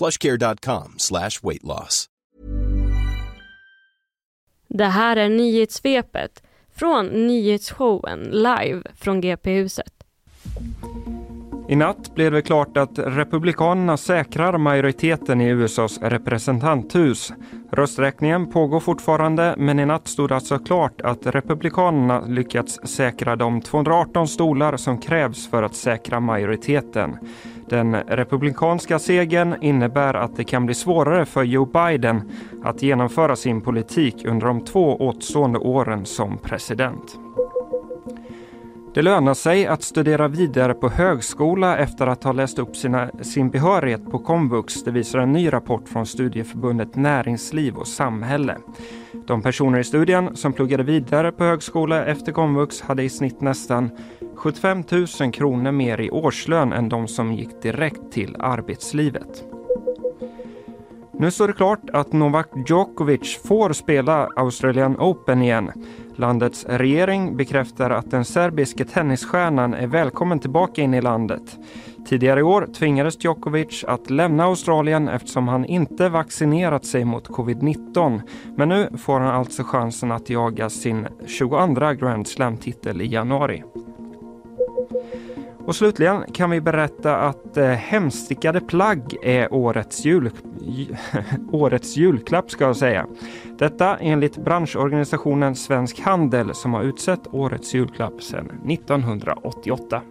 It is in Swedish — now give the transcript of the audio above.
plushcare.com slash weight loss. Det här är nyhetssvepet från nyhetsshowen live från GP-huset. I natt blev det klart att Republikanerna säkrar majoriteten i USAs representanthus. Rösträkningen pågår fortfarande, men i natt stod det alltså klart att Republikanerna lyckats säkra de 218 stolar som krävs för att säkra majoriteten. Den republikanska segern innebär att det kan bli svårare för Joe Biden att genomföra sin politik under de två återstående åren som president. Det lönar sig att studera vidare på högskola efter att ha läst upp sina, sin behörighet på komvux. Det visar en ny rapport från studieförbundet Näringsliv och samhälle. De personer i studien som pluggade vidare på högskola efter komvux hade i snitt nästan 75 000 kronor mer i årslön än de som gick direkt till arbetslivet. Nu står det klart att Novak Djokovic får spela Australian Open igen. Landets regering bekräftar att den serbiske tennisstjärnan är välkommen tillbaka in i landet. Tidigare i år tvingades Djokovic att lämna Australien eftersom han inte vaccinerat sig mot covid-19. Men nu får han alltså chansen att jaga sin 22 Grand Slam-titel i januari. Och slutligen kan vi berätta att eh, hemstickade plagg är årets, jul, årets julklapp ska jag säga. Detta enligt branschorganisationen Svensk Handel som har utsett årets julklapp sedan 1988.